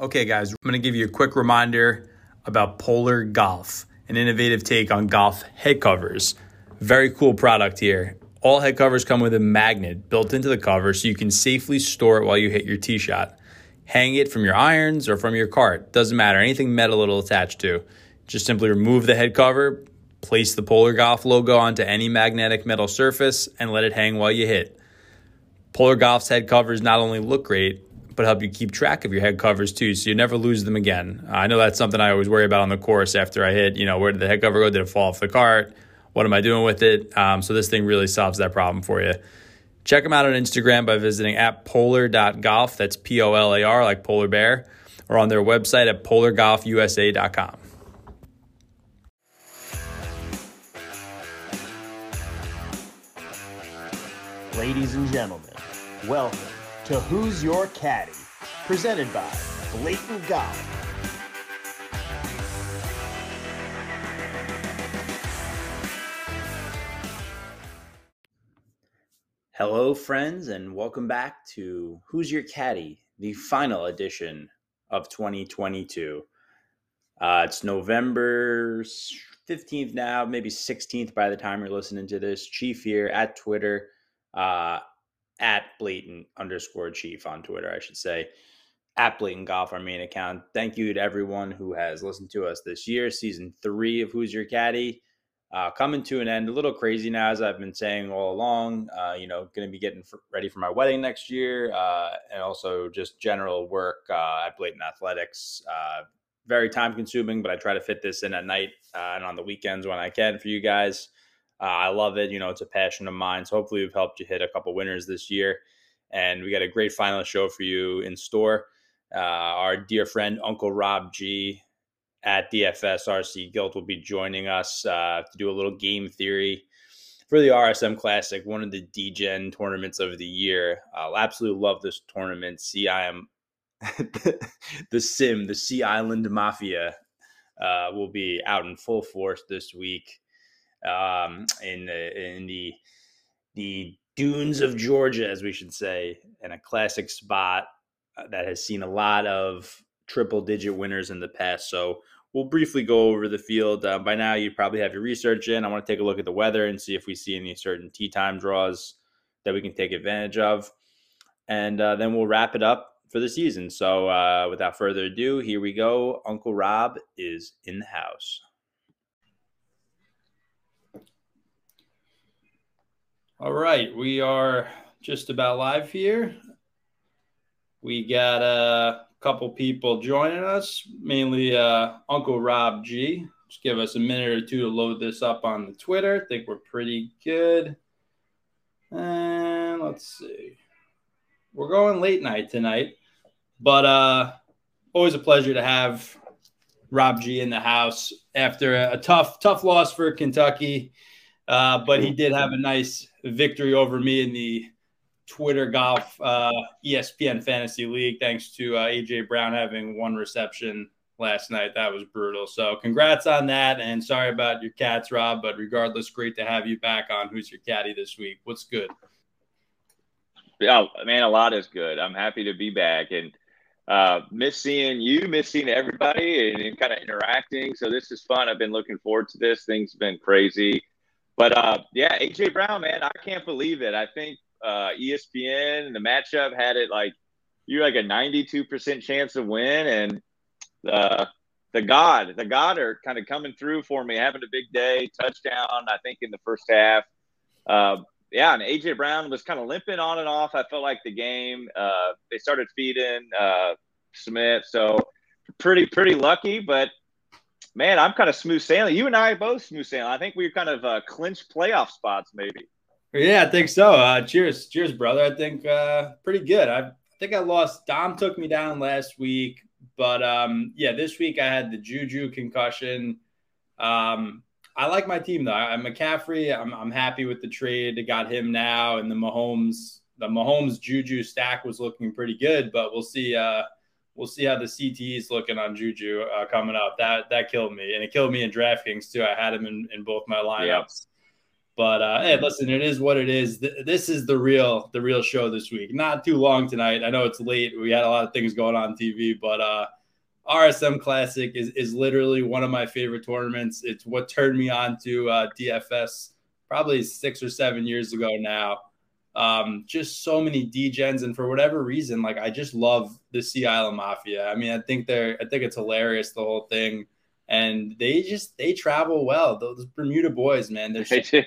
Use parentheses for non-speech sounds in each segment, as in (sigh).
Okay, guys, I'm going to give you a quick reminder about Polar Golf, an innovative take on golf head covers. Very cool product here. All head covers come with a magnet built into the cover so you can safely store it while you hit your tee shot. Hang it from your irons or from your cart. Doesn't matter. Anything metal it'll attach to. Just simply remove the head cover, place the Polar Golf logo onto any magnetic metal surface, and let it hang while you hit. Polar Golf's head covers not only look great, but help you keep track of your head covers too, so you never lose them again. I know that's something I always worry about on the course after I hit. You know, where did the head cover go? Did it fall off the cart? What am I doing with it? Um, so this thing really solves that problem for you. Check them out on Instagram by visiting at polar.golf. That's P O L A R, like polar bear, or on their website at polargolfusa.com. Ladies and gentlemen, welcome to Who's Your Caddy, presented by Blatant Golf. Hello, friends, and welcome back to Who's Your Caddy, the final edition of 2022. Uh, it's November 15th now, maybe 16th by the time you're listening to this. Chief here at Twitter, uh, at blatant underscore chief on Twitter, I should say. At Blatant Golf, our main account. Thank you to everyone who has listened to us this year, season three of Who's Your Caddy uh, coming to an end. A little crazy now, as I've been saying all along. Uh, you know, going to be getting ready for my wedding next year, uh, and also just general work uh, at Blatant Athletics. Uh, very time consuming, but I try to fit this in at night uh, and on the weekends when I can for you guys. I love it. You know, it's a passion of mine. So hopefully, we've helped you hit a couple winners this year, and we got a great final show for you in store. our dear friend Uncle Rob G at DFS RC Guilt will be joining us uh, to do a little game theory for the RSM Classic, one of the DGen tournaments of the year. I'll absolutely love this tournament. See, I am (laughs) the Sim, the Sea Island Mafia, uh, will be out in full force this week um, in the in the the dunes of Georgia, as we should say, in a classic spot uh, that has seen a lot of triple digit winners in the past. So we'll briefly go over the field. Uh, by now, you probably have your research in. I want to take a look at the weather and see if we see any certain tee time draws that we can take advantage of. And uh, then we'll wrap it up for the season. So uh, without further ado, here we go. Uncle Rob is in the house. All right, we are just about live here. We got a couple people joining us, mainly uh, Uncle Rob G. Just give us a minute or two to load this up on the Twitter. I think we're pretty good. And let's see. We're going late night tonight, but uh, always a pleasure to have Rob G in the house after a, a tough, tough loss for Kentucky. Uh, but he did have a nice victory over me in the Twitter Golf uh, ESPN Fantasy League, thanks to uh, AJ Brown having one reception last night. That was brutal. So, congrats on that. And sorry about your cats, Rob. But regardless, great to have you back on. Who's your caddy this week? What's good? Yeah, man, a lot is good. I'm happy to be back and uh, miss seeing you, miss seeing everybody, and, and kind of interacting. So this is fun. I've been looking forward to this. Things have been crazy. But uh, yeah, AJ Brown, man, I can't believe it. I think uh, ESPN the matchup had it like you're like a 92% chance to win, and the the God, the God are kind of coming through for me, having a big day, touchdown, I think in the first half. Uh, yeah, and AJ Brown was kind of limping on and off. I felt like the game. Uh, they started feeding uh, Smith, so pretty pretty lucky, but man, I'm kind of smooth sailing. You and I both smooth sailing. I think we kind of uh, clinched playoff spots, maybe. Yeah, I think so. Uh, cheers, cheers, brother. I think uh, pretty good. I, I think I lost. Dom took me down last week, but um, yeah, this week I had the Juju concussion. Um, I like my team though. I'm McCaffrey. I'm, I'm happy with the trade. I got him now, and the Mahomes, the Mahomes Juju stack was looking pretty good, but we'll see. Uh, we'll see how the CTE is looking on Juju uh, coming up. That that killed me, and it killed me in DraftKings too. I had him in, in both my lineups. But uh, hey, listen, it is what it is. This is the real the real show this week. Not too long tonight. I know it's late. We had a lot of things going on TV, but uh, RSM Classic is is literally one of my favorite tournaments. It's what turned me on to uh, DFS probably six or seven years ago now. Um, just so many degens, and for whatever reason, like I just love the Sea Island Mafia. I mean, I think they're I think it's hilarious the whole thing and they just they travel well. Those Bermuda boys, man, they're (laughs) they do.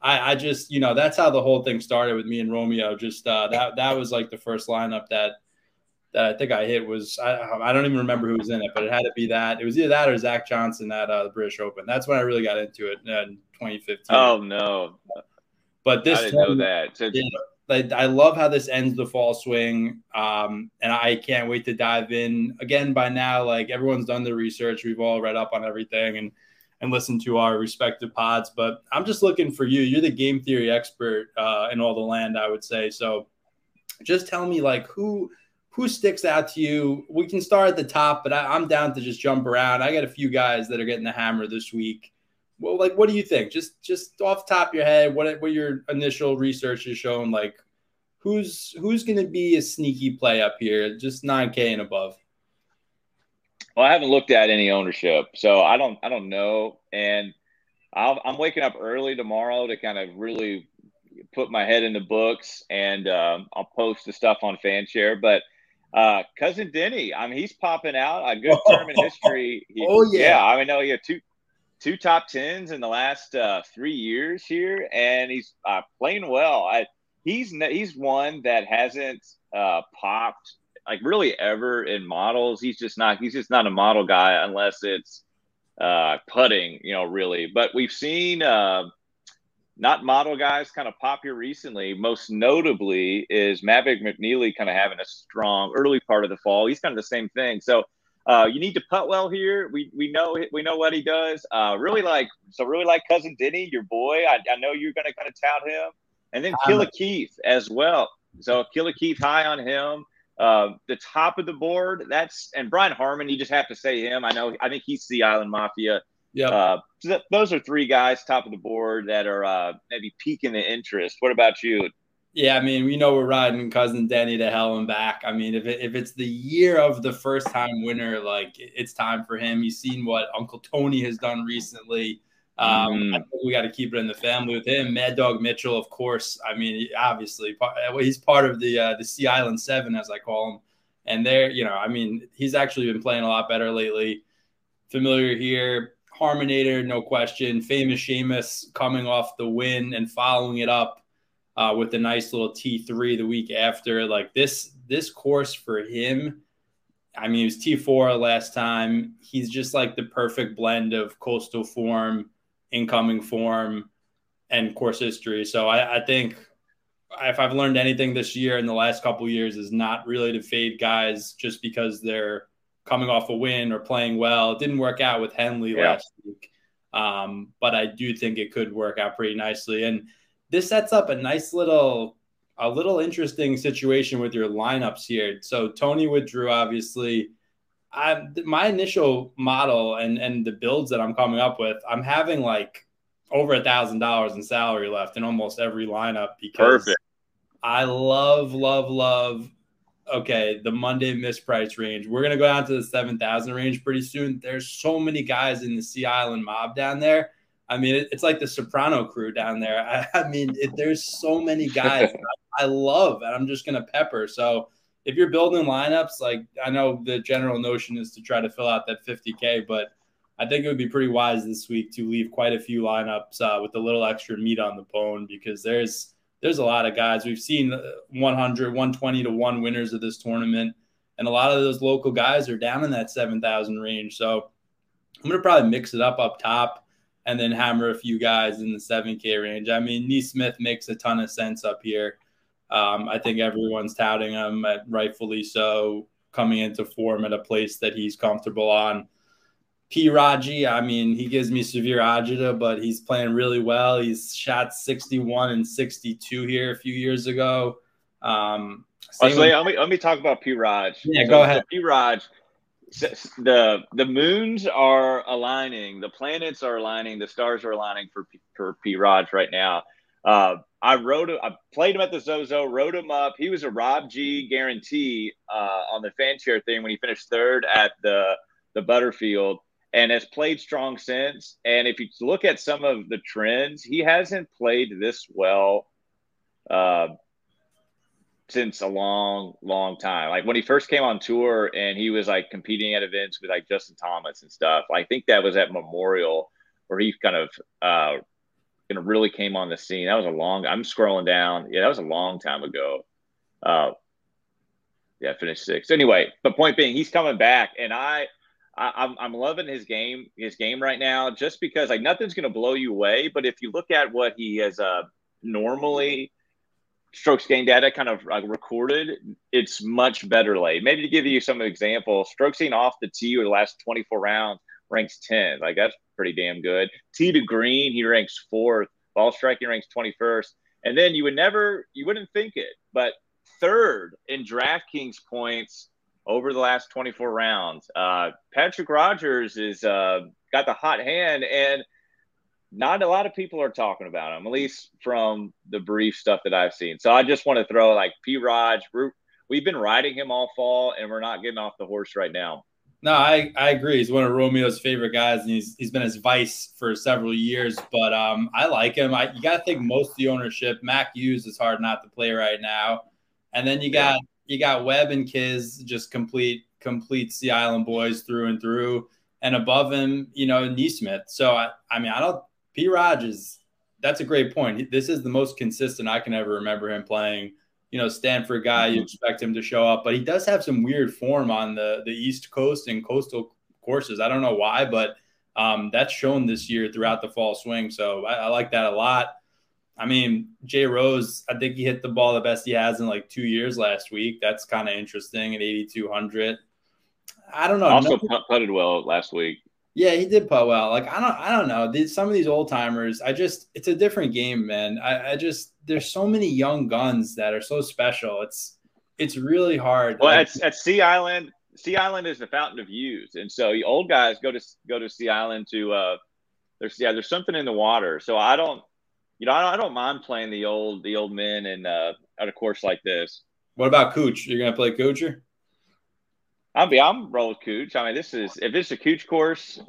I, I just you know that's how the whole thing started with me and Romeo. Just uh, that that was like the first lineup that that I think I hit was I, I don't even remember who was in it, but it had to be that. It was either that or Zach Johnson at uh, the British Open. That's when I really got into it in 2015. Oh no! But this I didn't time, know that. So, yeah, I, I love how this ends the fall swing. Um, and I can't wait to dive in again by now. Like everyone's done the research. We've all read up on everything and, and listened to our respective pods, but I'm just looking for you. You're the game theory expert uh, in all the land, I would say. So just tell me like who, who sticks out to you? We can start at the top, but I, I'm down to just jump around. I got a few guys that are getting the hammer this week well, like, what do you think? Just, just off the top of your head, what, what your initial research has shown? Like, who's who's going to be a sneaky play up here? Just nine K and above. Well, I haven't looked at any ownership, so I don't, I don't know. And i am waking up early tomorrow to kind of really put my head in the books, and um, I'll post the stuff on FanShare. But uh, cousin Denny, I mean, he's popping out. A good term in (laughs) history. He, oh yeah, yeah. I mean, no, yeah, two two top tens in the last uh, three years here, and he's uh, playing well. I, he's he's one that hasn't uh, popped like really ever in models. He's just not he's just not a model guy unless it's uh, putting, you know, really. But we've seen uh, not model guys kind of pop here recently. Most notably is Maverick McNealy kind of having a strong early part of the fall. He's kind of the same thing. So uh, you need to putt well here. We we know we know what he does. Uh, really like so really like cousin Denny, your boy. I, I know you're going to kind of tout him, and then Killer Keith as well. So Killer Keith high on him. Uh, the top of the board. That's and Brian Harman. You just have to say him. I know. I think he's the Island Mafia. Yeah. Uh, so th- those are three guys top of the board that are uh, maybe piquing the interest. What about you? Yeah, I mean, we know we're riding cousin Denny to hell and back. I mean, if it, if it's the year of the first time winner, like it's time for him. He's seen what Uncle Tony has done recently. Um, mm. I think we got to keep it in the family with him. Mad Dog Mitchell, of course. I mean, obviously, he's part of the uh, the Sea Island Seven, as I call him. And there, you know, I mean, he's actually been playing a lot better lately. Familiar here, Harmonator, no question. Famous Seamus coming off the win and following it up uh, with a nice little T3 the week after. Like this, this course for him. I mean, it was T4 last time. He's just like the perfect blend of coastal form, incoming form, and course history. So I, I think if I've learned anything this year in the last couple years is not really to fade guys just because they're coming off a win or playing well. It didn't work out with Henley yeah. last week, um, but I do think it could work out pretty nicely. And this sets up a nice little a little interesting situation with your lineups here. So Tony Woodrew, obviously, I, my initial model and and the builds that I'm coming up with, I'm having like over a thousand dollars in salary left in almost every lineup because Perfect. I love, love, love. Okay, the Monday misprice range. We're gonna go down to the seven thousand range pretty soon. There's so many guys in the Sea Island mob down there I mean, it, it's like the Soprano crew down there. I, I mean, it, there's so many (laughs) guys I, I love, and I'm just gonna pepper. So if you're building lineups, like I know the general notion is to try to fill out that 50k, but I think it would be pretty wise this week to leave quite a few lineups uh, with a little extra meat on the bone because there's there's a lot of guys we've seen uh, 100, 120 to one winners of this tournament, and a lot of those local guys are down in that 7,000 range. So I'm gonna probably mix it up up top and then hammer a few guys in the 7K range. I mean, NeSmith makes a ton of sense up here. Um, I think everyone's touting him, at, rightfully so, coming into form at a place that he's comfortable on. P. Raji, I mean, he gives me severe agita, but he's playing really well. He's shot 61 and 62 here a few years ago. Um, oh, so let, me, let me talk about P. Raj. Yeah, so, go ahead. P. Raj, the the moons are aligning, the planets are aligning, the stars are aligning for for P. Raj right now. Uh, I wrote, I played him at the Zozo, wrote him up. He was a Rob G guarantee uh, on the fan share thing when he finished third at the the Butterfield, and has played strong since. And if you look at some of the trends, he hasn't played this well uh, since a long, long time. Like when he first came on tour and he was like competing at events with like Justin Thomas and stuff. I think that was at Memorial where he kind of uh you know really came on the scene. That was a long I'm scrolling down. Yeah, that was a long time ago. Uh yeah, finished sixth. Anyway, but point being, he's coming back, and I, I I'm I'm loving his game his game right now. Just because like nothing's gonna blow you away, but if you look at what he has uh normally strokes gain data kind of recorded, it's much better late. Maybe to give you some examples, strokes gain off the tee or the last 24 rounds ranks 10. Like that's pretty damn good. Tee to green, he ranks fourth. Ball striking ranks 21st. And then you would never, you wouldn't think it, but third in DraftKings points over the last 24 rounds. Uh, Patrick Rodgers is uh, got the hot hand and – not a lot of people are talking about him, at least from the brief stuff that I've seen. So I just want to throw like P. Raj. We've been riding him all fall, and we're not getting off the horse right now. No, I, I agree. He's one of Romeo's favorite guys, and he's he's been his vice for several years. But um, I like him. I, you got to think most of the ownership. Mac Hughes is hard not to play right now, and then you got yeah. you got Webb and Kiz, just complete complete Sea Island boys through and through. And above him, you know, NeSmith. So I, I mean, I don't P. Raj is that's a great point. This is the most consistent I can ever remember him playing. You know, Stanford guy, you mm-hmm. expect him to show up, but he does have some weird form on the the East Coast and coastal courses. I don't know why, but um, that's shown this year throughout the fall swing. So I, I like that a lot. I mean, Jay Rose, I think he hit the ball the best he has in like two years last week. That's kind of interesting at 8,200. I don't know. Also putted well last week. Yeah, he did putt well. Like I don't, I don't know. These, some of these old timers, I just, it's a different game, man. I, I just, there's so many young guns that are so special. It's, it's really hard. Well, like, at, at Sea Island, Sea Island is the fountain of youth, and so the old guys go to go to Sea Island to. uh There's yeah, there's something in the water. So I don't, you know, I don't, I don't mind playing the old the old men and uh, at a course like this. What about Cooch? You're gonna play Kuchar? I'm be I'm roll with Cooch. I mean, this is if it's a Cooch course,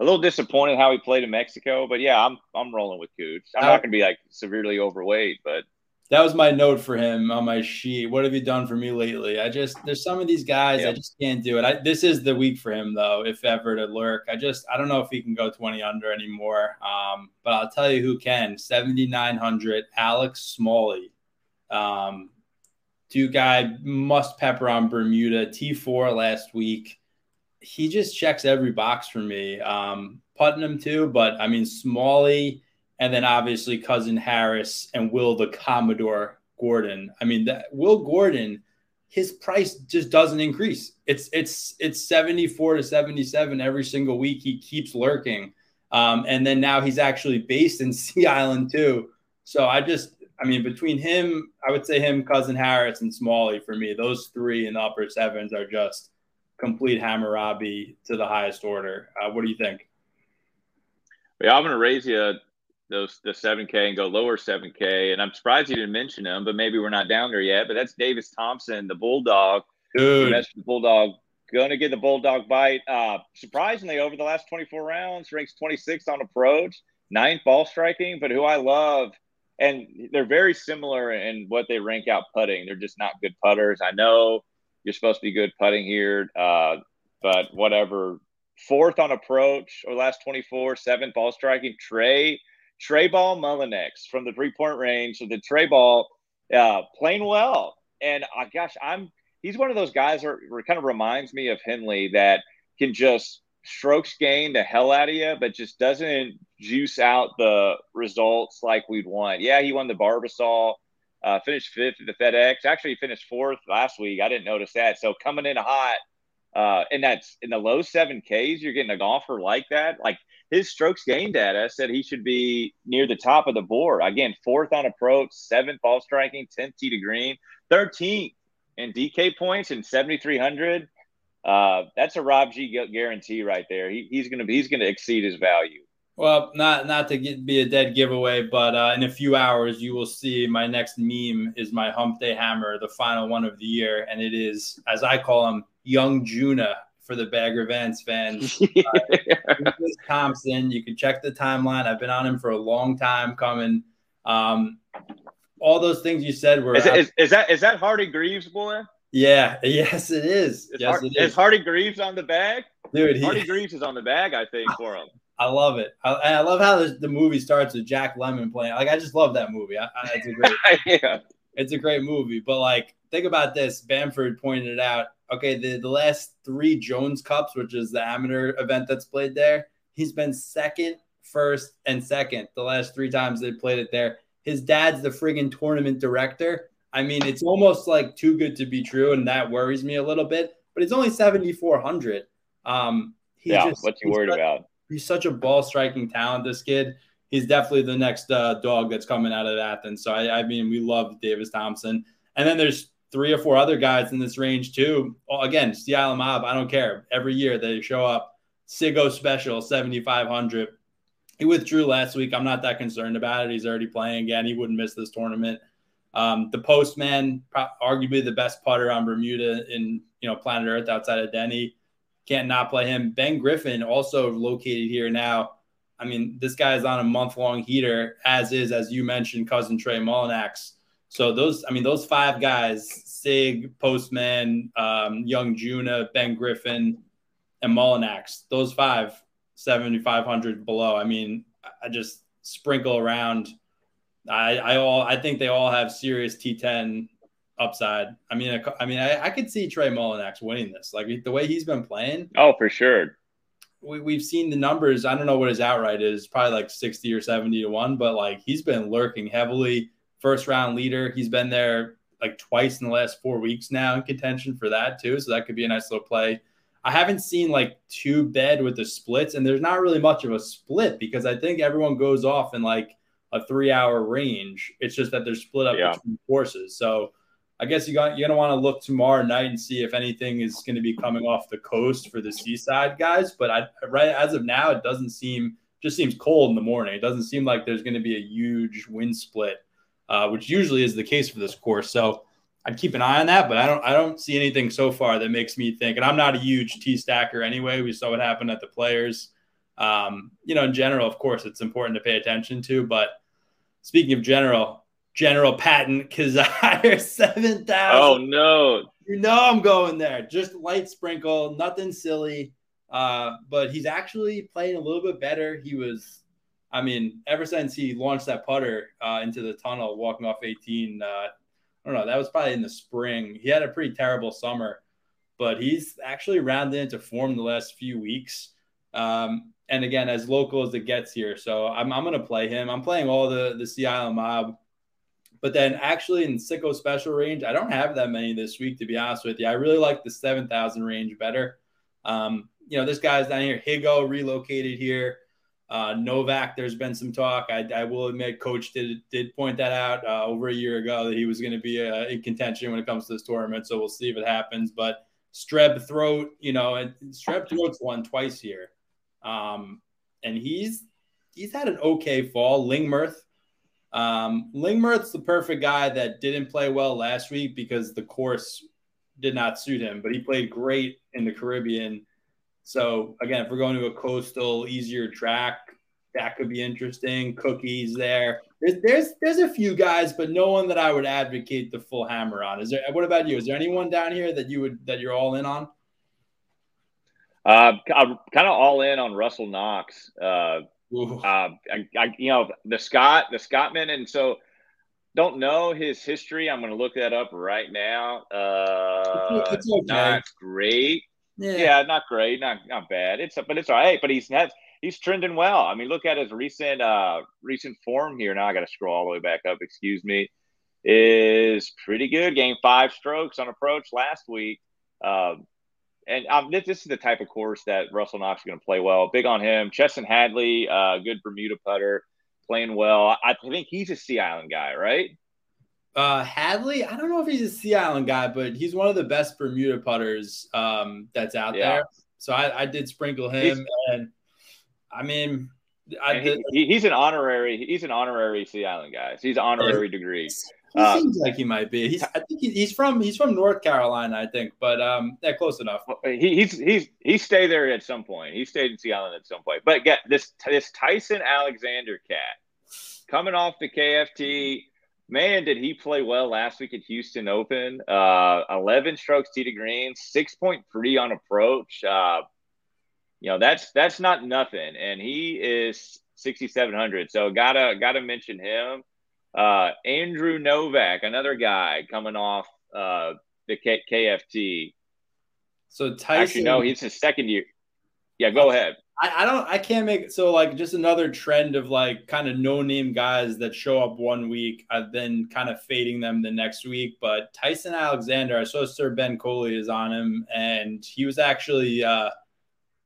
a little disappointed how he played in Mexico, but yeah, I'm I'm rolling with Cooch. I'm not gonna be like severely overweight, but that was my note for him on my sheet. What have you done for me lately? I just there's some of these guys I just can't do it. I, this is the week for him though, if ever to lurk. I just I don't know if he can go 20 under anymore. Um, but I'll tell you who can. 7900 Alex Smalley. Um, Two guy must pepper on Bermuda T4 last week. He just checks every box for me. Um, Putnam too, but I mean Smalley, and then obviously cousin Harris and Will the Commodore Gordon. I mean that Will Gordon, his price just doesn't increase. It's it's it's 74 to 77 every single week. He keeps lurking. Um, and then now he's actually based in (laughs) Sea Island too. So I just I mean, between him, I would say him, Cousin Harris, and Smalley for me, those three in the upper sevens are just complete Hammurabi to the highest order. Uh, what do you think? Yeah, I'm going to raise you those the 7K and go lower 7K. And I'm surprised you didn't mention him, but maybe we're not down there yet. But that's Davis Thompson, the Bulldog. Dude. That's the Bulldog. Going to get the Bulldog bite. Uh, surprisingly, over the last 24 rounds, ranks 26th on approach, ninth ball striking. But who I love – and they're very similar in what they rank out putting. They're just not good putters. I know you're supposed to be good putting here, uh, but whatever. Fourth on approach or last 24, seventh ball striking. Trey, Trey Ball Mullinax from the three point range. So the Trey Ball uh, playing well. And uh, gosh, I'm he's one of those guys that kind of reminds me of Henley that can just strokes gain the hell out of you, but just doesn't juice out the results like we'd want. Yeah, he won the Barbasol, uh, finished fifth at the FedEx. Actually, finished fourth last week. I didn't notice that. So coming in hot, uh, and that's in the low seven Ks, you're getting a golfer like that. Like his strokes gain data said he should be near the top of the board. Again, fourth on approach, seventh ball striking, 10th tee to green, 13th in DK points and 7,300 uh, that's a Rob G guarantee right there. He, he's gonna he's gonna exceed his value. Well, not not to get, be a dead giveaway, but uh, in a few hours you will see my next meme is my Hump Day Hammer, the final one of the year, and it is as I call him, Young Junuh for the Bagger Vance fans. (laughs) uh, Thompson, you can check the timeline. I've been on him for a long time coming. Um, all those things you said were. Is, is, is that is that Hardy Greaves boy? Yeah, yes, it is. Is, yes, Hard, it is. is Hardy Greaves on the bag? Dude, he, Hardy Greaves is on the bag, I think, for him. I love it. I, I love how the, the, movie starts with Jack Lemmon playing. Like, I just love that movie. I, I, it's a great, (laughs) yeah. it's a great movie. But like, think about this. Bamford pointed it out. Okay, the, the last three Jones Cups, which is the amateur event that's played there, he's been second, first, and second the last three times they played it there. His dad's the friggin' tournament director. I mean, it's almost like too good to be true, and that worries me a little bit. But it's only seventy four hundred. Um, yeah, just, what you worried about? He's such a ball striking talent. This kid, he's definitely the next uh, dog that's coming out of Athens. So I, I mean, we love Davis Thompson, and then there's three or four other guys in this range too. Again, Sea Island Mob, I don't care. Every year they show up. Sigo Special, 7,500. He withdrew last week. I'm not that concerned about it. He's already playing again. He wouldn't miss this tournament. Um, the Postman, arguably the best putter on Bermuda in you know planet Earth outside of Denny, can't not play him. Ben Griffin, also located here now. I mean, this guy is on a month long heater, as is, as you mentioned, cousin Trey Mullinax. So those, I mean, those five guys, Sig, Postman, um, Young Juna, Ben Griffin, and Mullinax, those five, 7,500 below. I mean, I just sprinkle around – I, I all I think they all have serious T10 upside. I mean, I, I mean, I, I, could see Trey Mullinax winning this. Like the way he's been playing. Oh, for sure. We, we've seen the numbers. I don't know what his outright is, probably like 60 or 70 to one, but like he's been lurking heavily. First round leader. He's been there like twice in the last four weeks now in contention for that too. So that could be a nice little play. I haven't seen like too bad with the splits, and there's not really much of a split because I think everyone goes off in like a three hour range. It's just that they're split up yeah. between courses. So I guess you got you're gonna want to look tomorrow night and see if anything is going to be coming off the coast for the seaside guys. But I right as of now, it doesn't seem just seems cold in the morning. It doesn't seem like there's going to be a huge wind split, uh, which usually is the case for this course. So I'd keep an eye on that, but I don't I don't see anything so far that makes me think. And I'm not a huge T stacker anyway. We saw what happened at the Players. Um, you know, in general, of course, it's important to pay attention to. But speaking of general, General Patton Kizzire, (laughs) 7,000. Oh, no. You know I'm going there. Just light sprinkle, nothing silly. Uh, but he's actually playing a little bit better. He was, I mean, ever since he launched that putter uh, into the tunnel, walking off 18, uh, I don't know, that was probably in the spring. He had a pretty terrible summer, but he's actually rounded into form the last few weeks. Um, and again, as local as it gets here. So I'm, I'm going to play him. I'm playing all the, the Sea Island mob. But then actually in Sicko special range, I don't have that many this week, to be honest with you. I really like the 7,000 range better. Um, you know, this guy's down here. Higo relocated here. Uh, Novak, there's been some talk. I, I, will admit, Coach did did point that out uh, over a year ago that he was going to be uh, in contention when it comes to this tournament. So we'll see if it happens. But Streb Throat, you know, and Streb Throat's won twice here. Um, and he's he's had an okay fall. Lingmerth, um, Lingmerth's the perfect guy that didn't play well last week because the course did not suit him, but he played great in the Caribbean. So again, if we're going to a coastal, easier track, that could be interesting. Cookies there. There's, there's there's a few guys, but no one that I would advocate the full hammer on. Is there? What about you? Is there anyone down here that you would that you're all in on? Uh, I'm kind of all in on Russell Knox. Uh, uh, I, I, you know, the Scott, the Scottman, and so don't know his history. I'm going to look that up right now. Uh, it's okay. Not great. Yeah. yeah. not great, not not bad. It's but it's all right. But he's has, he's trending well. I mean, look at his recent uh recent form here. Now I got to scroll all the way back up. Excuse me. Is pretty good. Game five strokes on approach last week. Um, and um, this, this, is the type of course that Russell Knox is going to play well. Big on him. Chesson Hadley, uh, good Bermuda putter, playing well. I, think he's a Sea Island guy, right? Uh, Hadley, I don't know if he's a Sea Island guy, but he's one of the best Bermuda putters um, that's out yeah. there. So I, I, did sprinkle him, he's, and I mean, I he, he's an honorary. He's an honorary Sea Island guy. So he's an honorary degree. He uh, seems like he might be. He's, I think he's from he's from North Carolina, I think, but um, yeah, close enough. He, he's he's he stayed there at some point. He stayed in Sea Island at some point. But get this this Tyson Alexander cat coming off the KFT. Man, did he play well last week at Houston Open? Uh, Eleven strokes tee to green, six point three on approach. Uh, you know that's that's not nothing, and he is sixty seven hundred. So gotta gotta mention him. Uh, Andrew Novak, another guy coming off uh, the K- KFT. So Tyson, actually, no, he's his second year. Yeah, go ahead. I, I don't. I can't make so like just another trend of like kind of no name guys that show up one week, and uh, then kind of fading them the next week. But Tyson Alexander, I saw Sir Ben Coley is on him, and he was actually. uh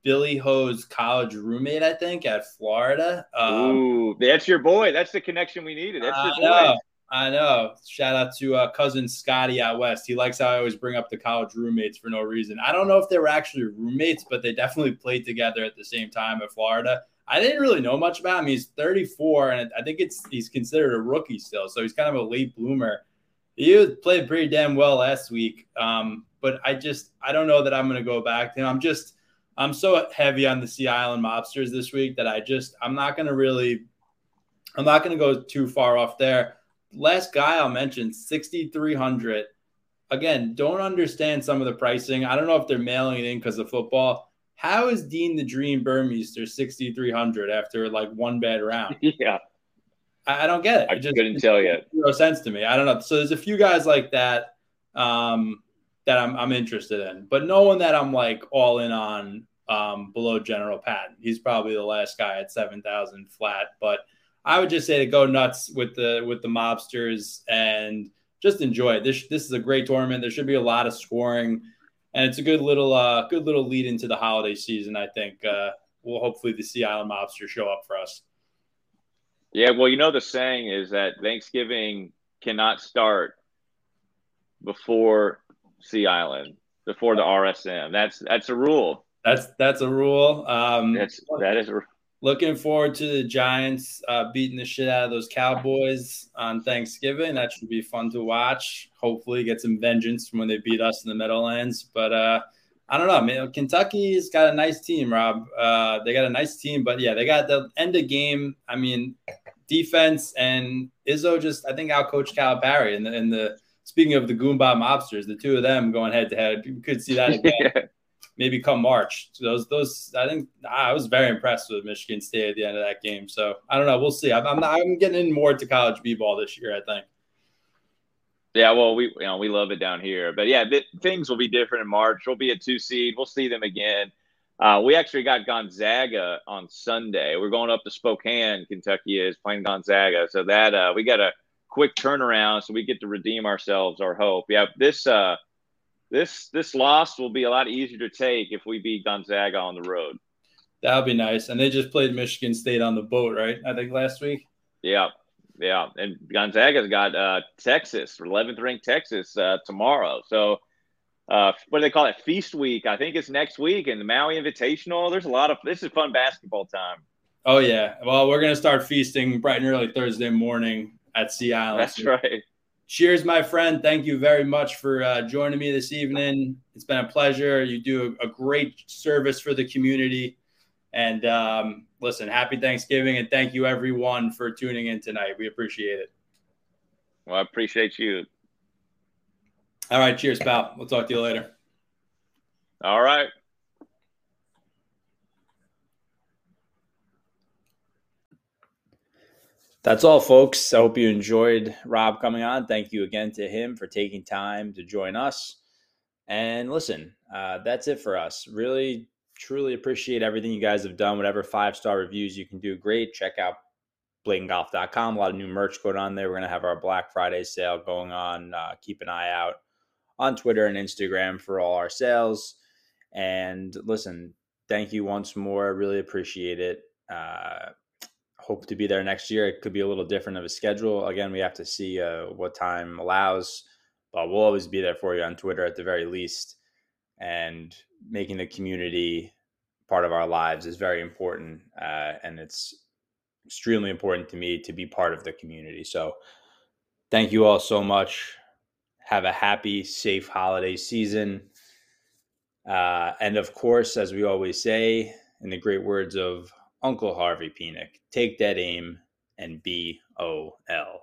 Billy Ho's college roommate, I think, at Florida. Um, Ooh, that's your boy. That's the connection we needed. That's your I boy. Know, I know. Shout out to uh, cousin Scotty out west. He likes how I always bring up the college roommates for no reason. I don't know if they were actually roommates, but they definitely played together at the same time at Florida. I didn't really know much about him. He's 34, and I think it's he's considered a rookie still, so he's kind of a late bloomer. He played pretty damn well last week, um, but I just I don't know that I'm going to go back to him. I'm just I'm so heavy on the Sea Island mobsters this week that I just I'm not gonna really I'm not gonna go too far off there. Last guy I'll mention, 6,300. Again, don't understand some of the pricing. I don't know if they're mailing it in because of football. How is Dean the Dream Burmester 6,300 after like one bad round? (laughs) Yeah. I, I don't get it. I it just couldn't tell you. No sense to me. I don't know. So there's a few guys like that. Um, that I'm, I'm interested in, but no one that I'm like all in on um, below General Patton. He's probably the last guy at 7,000 flat, but I would just say to go nuts with the with the mobsters and just enjoy it. This this is a great tournament. There should be a lot of scoring, and it's a good little uh, good little lead into the holiday season. I think uh, will hopefully the Sea Island mobsters show up for us. Yeah, well, you know the saying is that Thanksgiving cannot start before Sea Island before the RSM. That's that's a rule. That's that's a rule. Um, that's that is. Looking forward to the Giants uh, beating the shit out of those Cowboys on Thanksgiving. That should be fun to watch. Hopefully, get some vengeance from when they beat us in the Meadowlands. But uh, I don't know. I mean, Kentucky's got a nice team, Rob. Uh, they got a nice team, but yeah, they got the end of game. I mean, defense and Izzo just I think outcoached Calipari in the in the speaking of the Goomba mobsters, the two of them going head to head, you could see that again. (laughs) yeah. Maybe come March. So those, those, I think I was very impressed with Michigan State at the end of that game. So I don't know. We'll see. I'm, I'm, not, I'm getting in more to college b ball this year. I think. Yeah, well, we you know we love it down here, but yeah, th- things will be different in March. We'll be a two seed. We'll see them again. Uh, we actually got Gonzaga on Sunday. We're going up to Spokane, Kentucky is playing Gonzaga, so that uh, we got a quick turnaround so we get to redeem ourselves our hope. Yeah, this uh this this loss will be a lot easier to take if we beat Gonzaga on the road. That would be nice. And they just played Michigan State on the boat, right? I think last week. Yeah. Yeah. And Gonzaga's got uh, Texas, 11th ranked Texas uh, tomorrow. So, uh, what do they call it? Feast week. I think it's next week. And the Maui Invitational. There's a lot of this is fun basketball time. Oh, yeah. Well, we're going to start feasting bright and early Thursday morning at Sea Island. That's right. Cheers, my friend. Thank you very much for uh, joining me this evening. It's been a pleasure. You do a, a great service for the community. And um, listen, happy Thanksgiving. And thank you, everyone, for tuning in tonight. We appreciate it. Well, I appreciate you. All right. Cheers, pal. We'll talk to you later. All right. That's all, folks. I hope you enjoyed Rob coming on. Thank you again to him for taking time to join us. And listen, uh, that's it for us. Really, truly appreciate everything you guys have done. Whatever five star reviews you can do, great. Check out BlatantGolf.com. A lot of new merch going on there. We're going to have our Black Friday sale going on. Uh, keep an eye out on Twitter and Instagram for all our sales. And listen, thank you once more. Really appreciate it. Uh, hope to be there next year. It could be a little different of a schedule. Again, we have to see uh, what time allows, but we'll always be there for you on Twitter at the very least. And making the community part of our lives is very important, uh, and it's extremely important to me to be part of the community. So, thank you all so much. Have a happy, safe holiday season. Uh, and of course, as we always say, in the great words of Uncle Harvey Penick, take that aim and B O L.